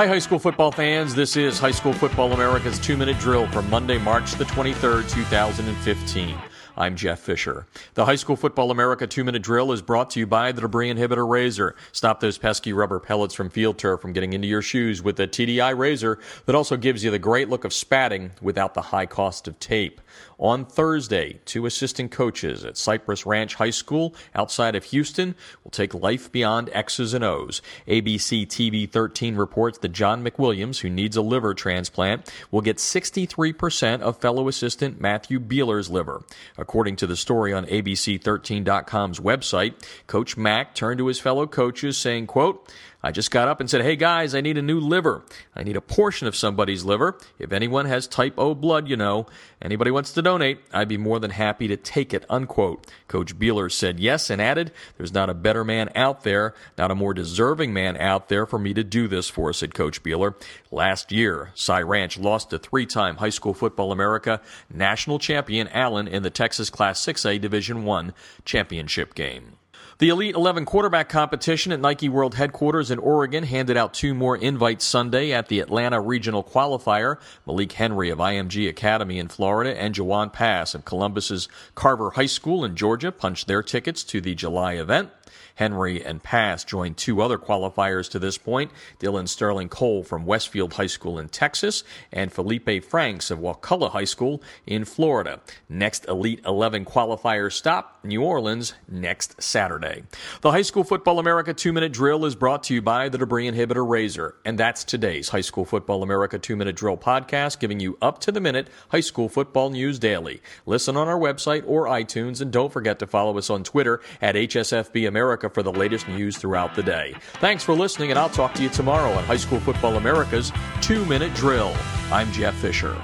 Hi, high school football fans. This is High School Football America's two minute drill for Monday, March the 23rd, 2015. I'm Jeff Fisher. The High School Football America two minute drill is brought to you by the debris inhibitor razor. Stop those pesky rubber pellets from field turf from getting into your shoes with the TDI razor that also gives you the great look of spatting without the high cost of tape. On Thursday, two assistant coaches at Cypress Ranch High School outside of Houston will take life beyond X's and O's. ABC TV 13 reports that John McWilliams, who needs a liver transplant, will get 63% of fellow assistant Matthew Beeler's liver. According to the story on ABC13.com's website, Coach Mack turned to his fellow coaches saying, quote, I just got up and said, Hey guys, I need a new liver. I need a portion of somebody's liver. If anyone has type O blood, you know, anybody wants to donate, I'd be more than happy to take it, unquote. Coach Beeler said yes and added, There's not a better man out there, not a more deserving man out there for me to do this for, said Coach Beeler. Last year, Cy Ranch lost to three time High School Football America national champion Allen in the Texas Class 6A Division I championship game. The Elite 11 quarterback competition at Nike World headquarters in Oregon handed out two more invites Sunday at the Atlanta Regional Qualifier. Malik Henry of IMG Academy in Florida and Jawon Pass of Columbus's Carver High School in Georgia punched their tickets to the July event. Henry and Pass joined two other qualifiers to this point Dylan Sterling Cole from Westfield High School in Texas and Felipe Franks of Wakulla High School in Florida. Next Elite 11 qualifier stop, New Orleans, next Saturday. The High School Football America two minute drill is brought to you by the Debris Inhibitor Razor. And that's today's High School Football America two minute drill podcast, giving you up to the minute high school football news daily. Listen on our website or iTunes, and don't forget to follow us on Twitter at HSFB America for the latest news throughout the day. Thanks for listening, and I'll talk to you tomorrow on High School Football America's two minute drill. I'm Jeff Fisher.